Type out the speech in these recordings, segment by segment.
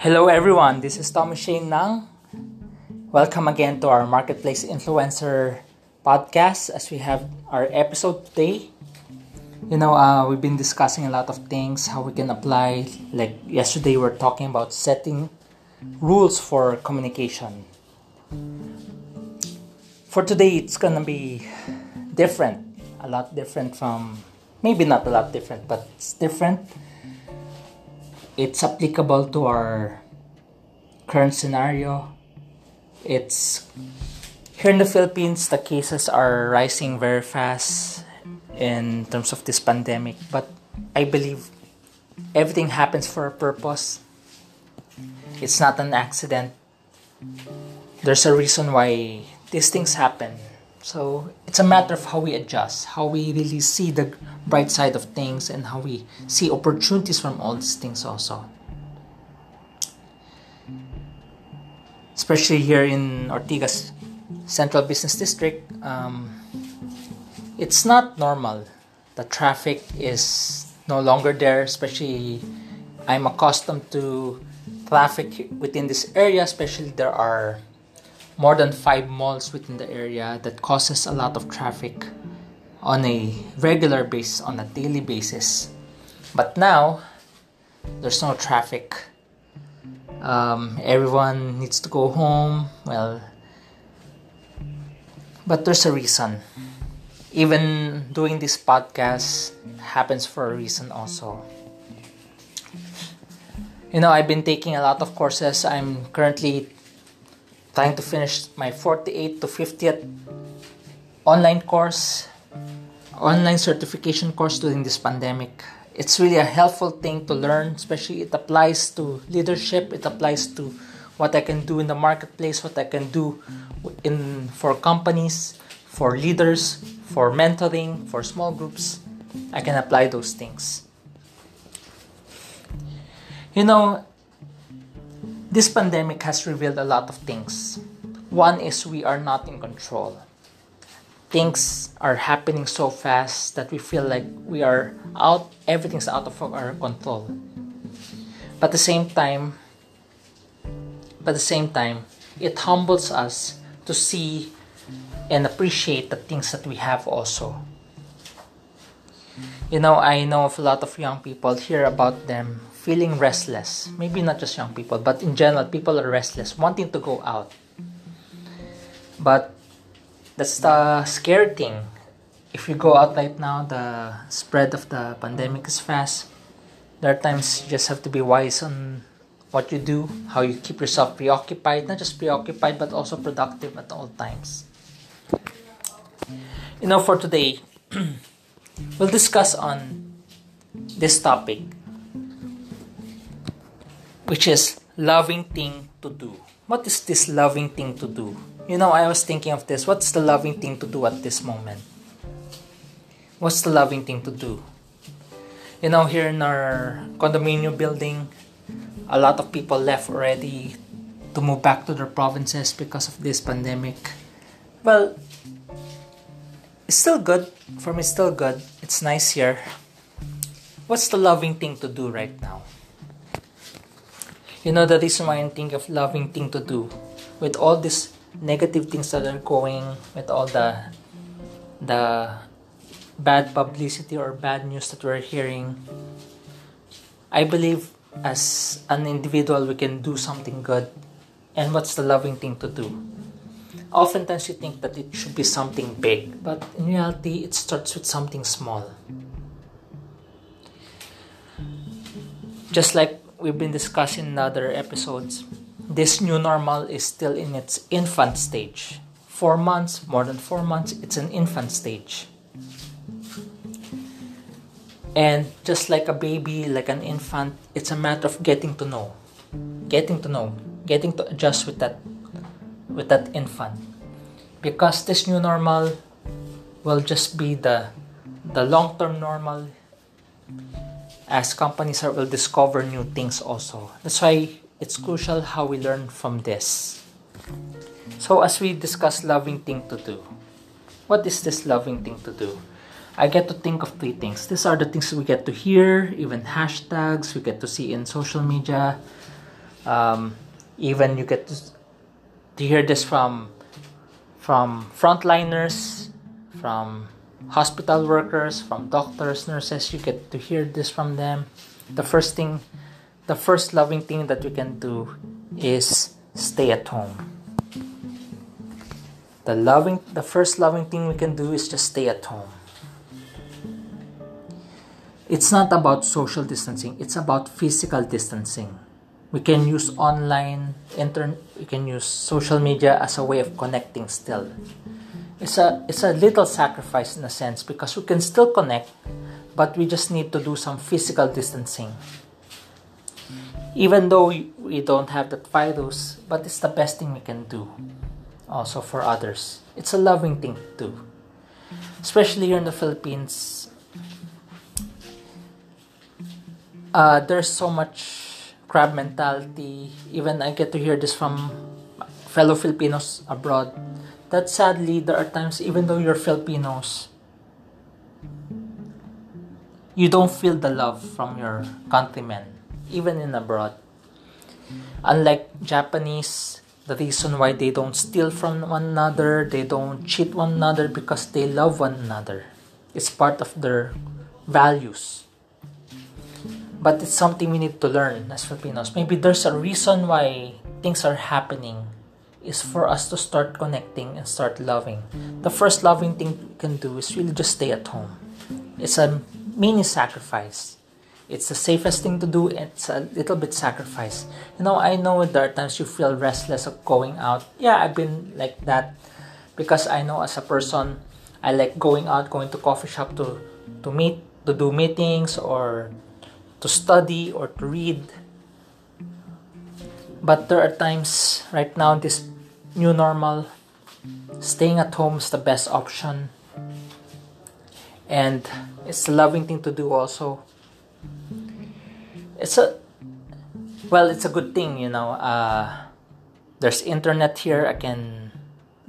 Hello everyone, this is Thomas Shane Nang. Welcome again to our Marketplace Influencer podcast as we have our episode today. You know, uh, we've been discussing a lot of things, how we can apply. Like yesterday, we are talking about setting rules for communication. For today, it's gonna be different, a lot different from maybe not a lot different, but it's different it's applicable to our current scenario. It's here in the Philippines, the cases are rising very fast in terms of this pandemic, but I believe everything happens for a purpose. It's not an accident. There's a reason why these things happen. So it's a matter of how we adjust, how we really see the bright side of things, and how we see opportunities from all these things also. Especially here in Ortigas Central Business District, um, it's not normal. The traffic is no longer there, especially I'm accustomed to traffic within this area, especially there are more than five malls within the area that causes a lot of traffic on a regular basis, on a daily basis. But now, there's no traffic. Um, everyone needs to go home. Well, but there's a reason. Even doing this podcast happens for a reason also. You know, I've been taking a lot of courses. I'm currently trying to finish my 48 to 50th online course, online certification course during this pandemic. It's really a helpful thing to learn, especially it applies to leadership, it applies to what I can do in the marketplace, what I can do in for companies, for leaders, for mentoring, for small groups. I can apply those things. You know, this pandemic has revealed a lot of things. One is we are not in control. Things are happening so fast that we feel like we are out, everything's out of our control. But at the same time, but at the same time, it humbles us to see and appreciate the things that we have also. You know, I know of a lot of young people, hear about them feeling restless. Maybe not just young people, but in general, people are restless, wanting to go out. But that's the scary thing. If you go out right now, the spread of the pandemic is fast. There are times you just have to be wise on what you do, how you keep yourself preoccupied, not just preoccupied, but also productive at all times. You know, for today, we'll discuss on this topic which is loving thing to do. What is this loving thing to do? You know, I was thinking of this. What's the loving thing to do at this moment? What's the loving thing to do? You know, here in our condominium building, a lot of people left already to move back to their provinces because of this pandemic. Well, it's still good. For me, it's still good. It's nice here. What's the loving thing to do right now? You know, reason why I'm thinking of loving thing to do with all these negative things that are going, with all the the bad publicity or bad news that we're hearing, I believe as an individual we can do something good. And what's the loving thing to do? Oftentimes you think that it should be something big, but in reality it starts with something small. Just like we've been discussing in other episodes, this new normal is still in its infant stage. Four months, more than four months, it's an infant stage. And just like a baby, like an infant, it's a matter of getting to know. Getting to know, getting to adjust with that with that infant. Because this new normal will just be the the long-term normal as companies will discover new things also. That's why it's crucial how we learn from this. So as we discuss loving thing to do, what is this loving thing to do? I get to think of three things. These are the things we get to hear, even hashtags we get to see in social media. Um, even you get to, to hear this from from frontliners, from hospital workers, from doctors, nurses. You get to hear this from them. The first thing, the first loving thing that we can do is stay at home. The loving, the first loving thing we can do is just stay at home. It's not about social distancing, it's about physical distancing. We can use online, internet, we can use social media as a way of connecting still. It's a it's a little sacrifice in a sense because we can still connect, but we just need to do some physical distancing. Even though we don't have that virus, but it's the best thing we can do also for others. It's a loving thing to do. Especially here in the Philippines, uh, there's so much crab mentality. Even I get to hear this from fellow Filipinos abroad. That sadly, there are times, even though you're Filipinos, you don't feel the love from your countrymen, even in abroad. Unlike Japanese, the reason why they don't steal from one another, they don't cheat one another because they love one another. It's part of their values but it's something we need to learn as Filipinos. Maybe there's a reason why things are happening is for us to start connecting and start loving. The first loving thing we can do is really just stay at home. It's a mini sacrifice. It's the safest thing to do. It's a little bit sacrifice. You know, I know there are times you feel restless of going out. Yeah, I've been like that because I know as a person, I like going out, going to coffee shop to to meet, to do meetings or to study or to read. But there are times right now, this new normal, staying at home is the best option. And it's a loving thing to do also. It's a, well, it's a good thing, you know. Uh, there's internet here. I can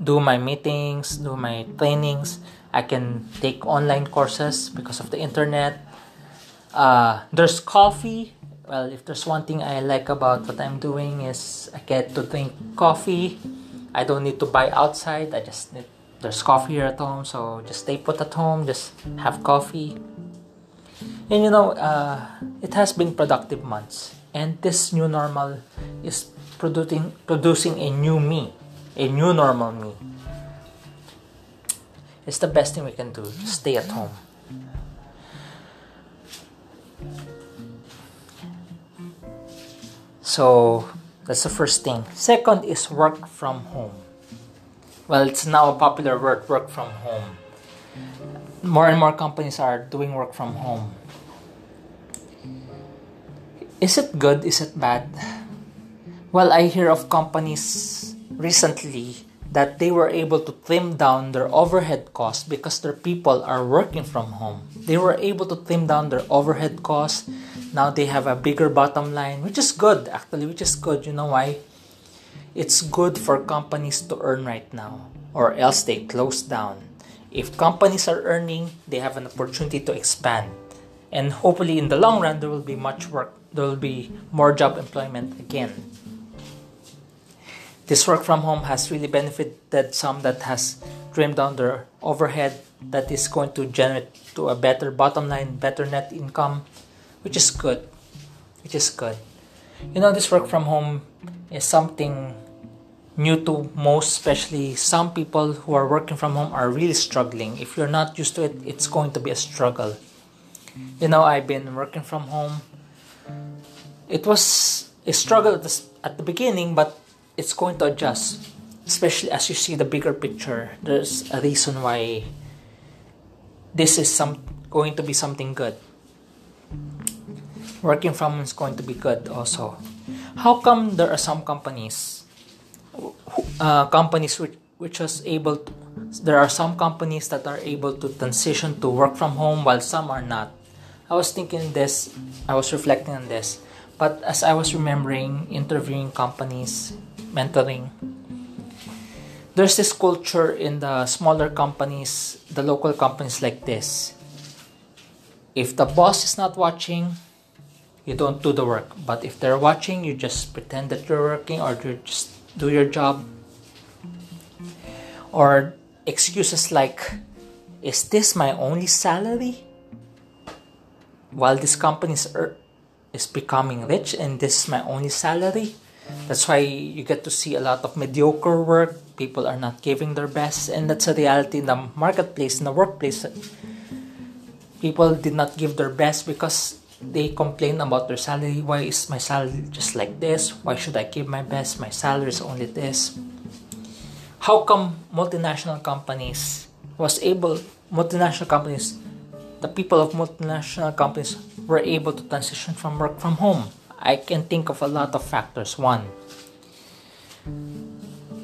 do my meetings, do my trainings. I can take online courses because of the internet. Uh, there's coffee. Well, if there's one thing I like about what I'm doing is I get to drink coffee. I don't need to buy outside. I just need there's coffee here at home, so just stay put at home, just have coffee. And you know, uh, it has been productive months, and this new normal is producing producing a new me, a new normal me. It's the best thing we can do. Stay at home. So that's the first thing. Second is work from home. Well, it's now a popular word, work from home. More and more companies are doing work from home. Is it good? Is it bad? Well, I hear of companies recently that they were able to trim down their overhead costs because their people are working from home. They were able to trim down their overhead costs. Now they have a bigger bottom line which is good actually which is good. You know why? It's good for companies to earn right now or else they close down. If companies are earning they have an opportunity to expand. And hopefully in the long run there will be much work there will be more job employment again this work from home has really benefited some that has trimmed down their overhead that is going to generate to a better bottom line better net income which is good. Which is good. You know, this work from home is something new to most, especially some people who are working from home are really struggling. If you're not used to it, it's going to be a struggle. You know, I've been working from home. It was a struggle at the, at the beginning, but it's going to adjust. Especially as you see the bigger picture, there's a reason why this is some going to be something good working from home is going to be good also. How come there are some companies, uh, companies which which was able to, there are some companies that are able to transition to work from home while some are not. I was thinking this, I was reflecting on this, but as I was remembering interviewing companies, mentoring, there's this culture in the smaller companies, the local companies like this. If the boss is not watching, you don't do the work. But if they're watching, you just pretend that you're working or you just do your job. Or excuses like, is this my only salary? While this company is, er- is becoming rich and this is my only salary. That's why you get to see a lot of mediocre work. People are not giving their best, and that's a reality in the marketplace, in the workplace. People did not give their best because they complain about their salary. Why is my salary just like this? Why should I give my best? My salary is only this. How come multinational companies was able multinational companies the people of multinational companies were able to transition from work from home? I can think of a lot of factors. One,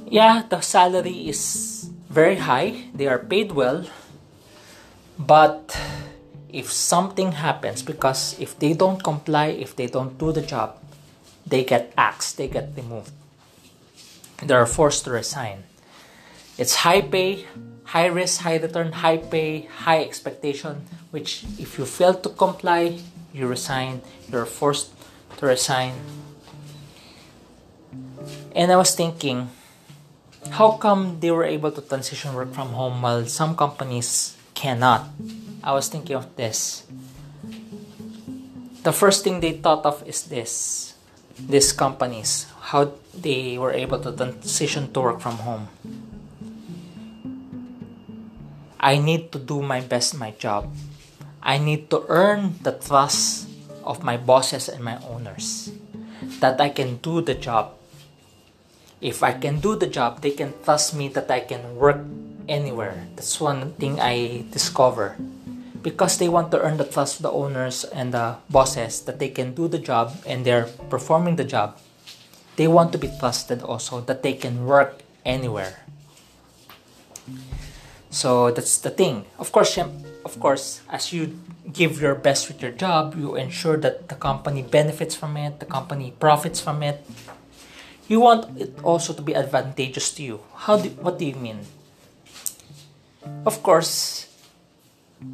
yeah, the salary is very high, they are paid well, but if something happens, because if they don't comply, if they don't do the job, they get axed, they get removed. They are forced to resign. It's high pay, high risk, high return, high pay, high expectation, which if you fail to comply, you resign, you're forced to resign. And I was thinking, how come they were able to transition work from home while some companies cannot? I was thinking of this. The first thing they thought of is this these companies, how they were able to transition to work from home. I need to do my best my job. I need to earn the trust of my bosses and my owners that I can do the job. If I can do the job, they can trust me that I can work anywhere. That's one thing I discover. Because they want to earn the trust of the owners and the bosses that they can do the job and they're performing the job, they want to be trusted also that they can work anywhere. So that's the thing. Of course, of course, as you give your best with your job, you ensure that the company benefits from it, the company profits from it. You want it also to be advantageous to you. How do, what do you mean? Of course,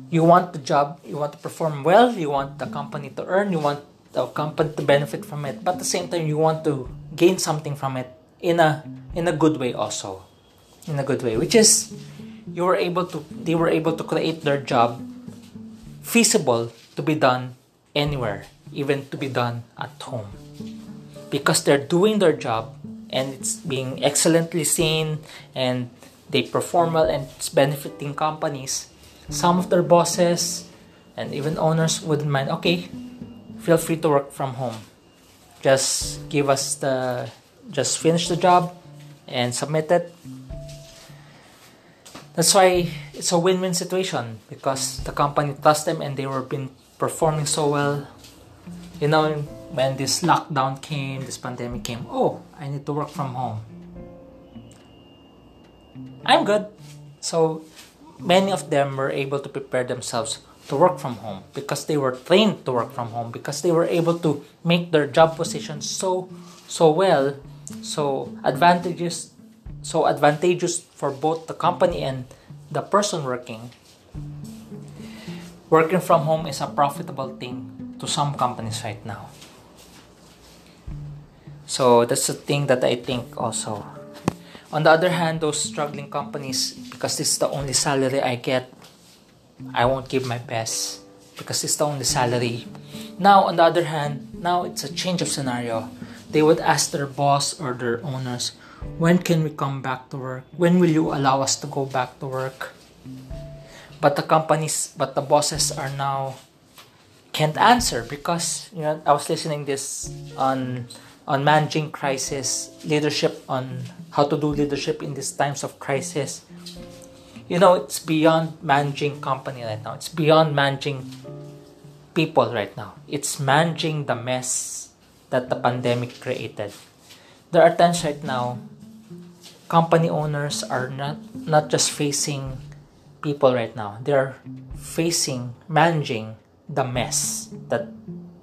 you want the job, you want to perform well, you want the company to earn, you want the company to benefit from it, but at the same time you want to gain something from it in a in a good way also. In a good way, which is you were able to they were able to create their job feasible to be done anywhere, even to be done at home. Because they're doing their job and it's being excellently seen and they perform well and it's benefiting companies. Some of their bosses and even owners wouldn't mind, okay, feel free to work from home. Just give us the, just finish the job and submit it that's why it's a win-win situation because the company trusts them and they were been performing so well. You know, when this lockdown came, this pandemic came, oh, I need to work from home. I'm good. So many of them were able to prepare themselves to work from home because they were trained to work from home because they were able to make their job position so so well so advantages so advantageous for both the company and the person working. Working from home is a profitable thing to some companies right now. So that's the thing that I think also. On the other hand, those struggling companies, because this is the only salary I get, I won't give my best because it's the only salary. Now, on the other hand, now it's a change of scenario. They would ask their boss or their owners, when can we come back to work? When will you allow us to go back to work? But the companies, but the bosses are now can't answer because you know I was listening this on on managing crisis leadership on how to do leadership in these times of crisis. You know, it's beyond managing company right now. It's beyond managing people right now. It's managing the mess that the pandemic created. There are times right now company owners are not not just facing people right now. They're facing managing the mess that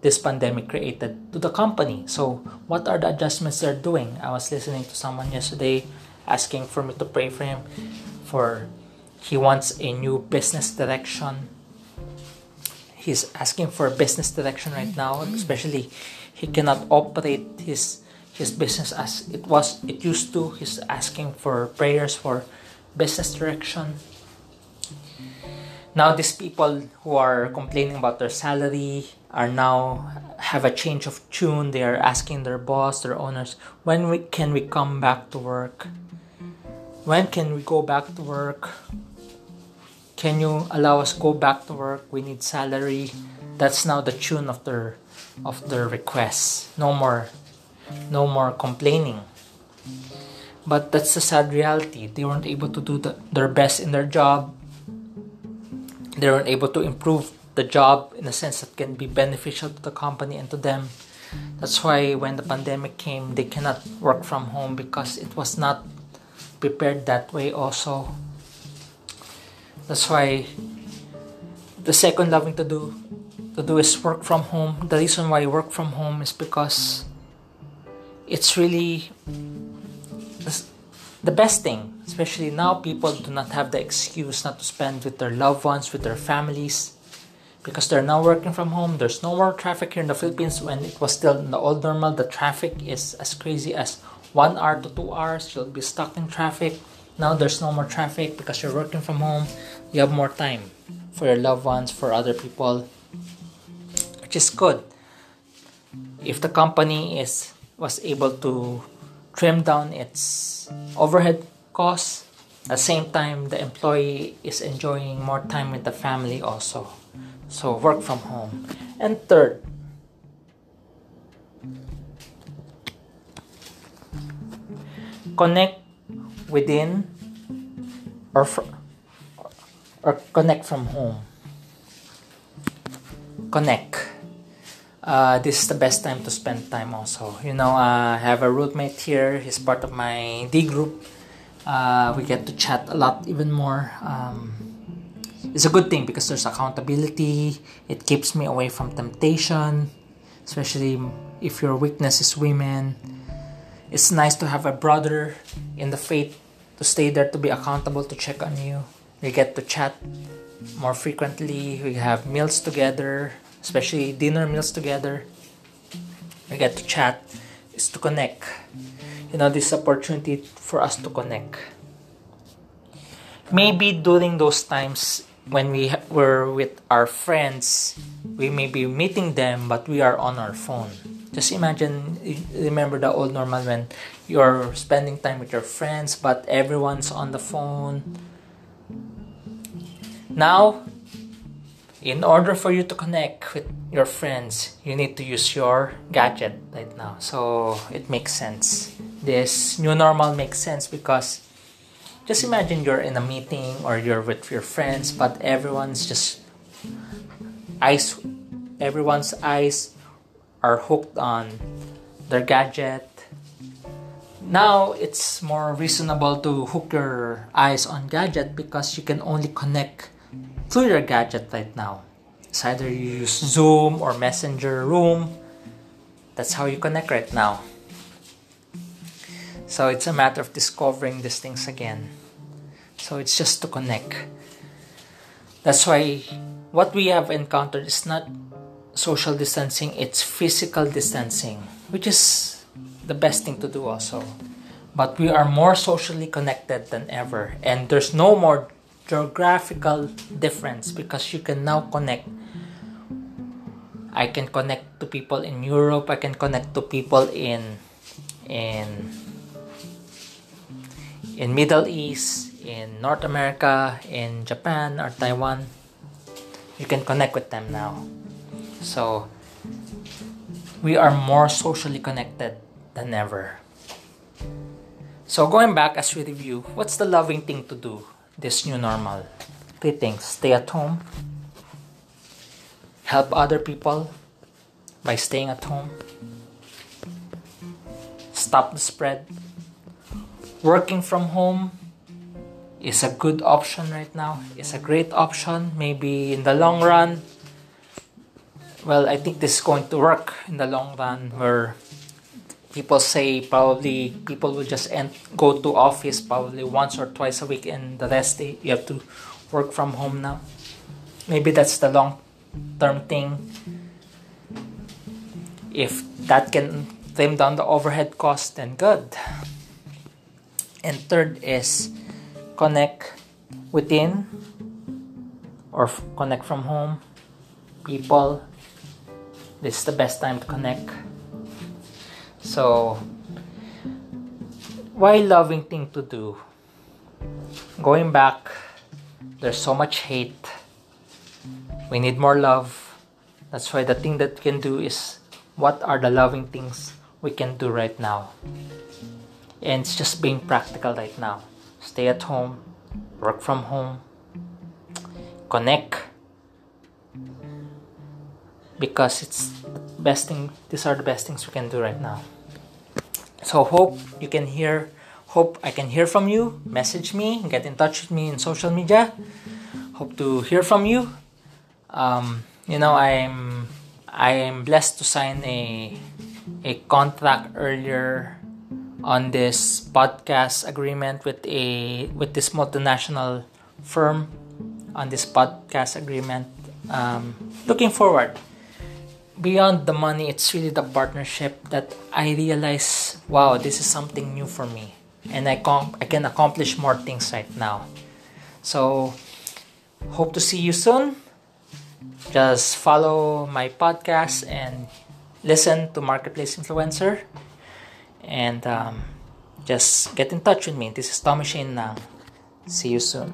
this pandemic created to the company. So what are the adjustments they're doing? I was listening to someone yesterday asking for me to pray for him for he wants a new business direction. He's asking for a business direction right now, especially he cannot operate his his business as it was it used to. He's asking for prayers for business direction. Now these people who are complaining about their salary are now have a change of tune. They are asking their boss, their owners, when we can we come back to work? When can we go back to work? Can you allow us go back to work? We need salary. That's now the tune of their of their requests. No more no more complaining. But that's the sad reality. They weren't able to do the, their best in their job. They weren't able to improve the job in a sense that can be beneficial to the company and to them. That's why when the pandemic came, they cannot work from home because it was not prepared that way, also. That's why the second loving to do to do is work from home. The reason why I work from home is because it's really the best thing especially now people do not have the excuse not to spend with their loved ones with their families because they're now working from home. There's no more traffic here in the philippines. When it was still in the old normal the traffic is as crazy as one hour to two hours. You'll be stuck in traffic. Now there's no more traffic because you're working from home. You have more time for your loved ones for other people which is good. If the company is was able to trim down its overhead costs. At the same time, the employee is enjoying more time with the family also. So, work from home. And third, connect within or, fr- or connect from home. Connect uh, this is the best time to spend time also. You know, uh, I have a roommate here. He's part of my D group. Uh, we get to chat a lot even more. Um, it's a good thing because there's accountability. It keeps me away from temptation, especially if your weakness is women. It's nice to have a brother in the faith to stay there to be accountable to check on you. We get to chat more frequently. We have meals together especially dinner meals together. We get to chat, is to connect. You know, this opportunity for us to connect. Maybe during those times when we were with our friends, we may be meeting them, but we are on our phone. Just imagine, remember the old normal when you're spending time with your friends, but everyone's on the phone. Now, in order for you to connect with your friends, you need to use your gadget right now. So it makes sense. This new normal makes sense because just imagine you're in a meeting or you're with your friends, but everyone's just eyes, everyone's eyes are hooked on their gadget. Now it's more reasonable to hook your eyes on gadget because you can only connect through your gadget right now. It's either you use Zoom or Messenger Room. That's how you connect right now. So it's a matter of discovering these things again. So it's just to connect. That's why what we have encountered is not social distancing, it's physical distancing, which is the best thing to do also. But we are more socially connected than ever, and there's no more geographical difference because you can now connect. I can connect to people in Europe. I can connect to people in in in Middle East in North America in Japan or Taiwan. You can connect with them now. So we are more socially connected than ever. So going back as we review what's the loving thing to do this new normal. Three things stay at home, help other people by staying at home, stop the spread. Working from home is a good option right now. It's a great option. Maybe in the long run, well, I think this is going to work in the long run where people say probably people will just end, go to office probably once or twice a week and the rest day you have to work from home now maybe that's the long term thing. If that can trim down the overhead cost, then good. And third is connect within or f- connect from home. People, this is the best time to connect. So, why loving thing to do? Going back, there's so much hate. We need more love. That's why the thing that we can do is what are the loving things we can do right now? And it's just being practical right now. Stay at home, work from home, connect. Because it's the best thing, these are the best things we can do right now. So hope you can hear, hope I can hear from you. Message me, get in touch with me in social media. Hope to hear from you. Um, you know, I'm I am blessed to sign a a contract earlier on this podcast agreement with a with this multinational firm on this podcast agreement. Um, looking forward. Beyond the money, it's really the partnership that I realize. Wow, this is something new for me, and I com- I can accomplish more things right now. So, hope to see you soon. Just follow my podcast and listen to Marketplace Influencer. And um, just get in touch with me. This is Shane now. See you soon.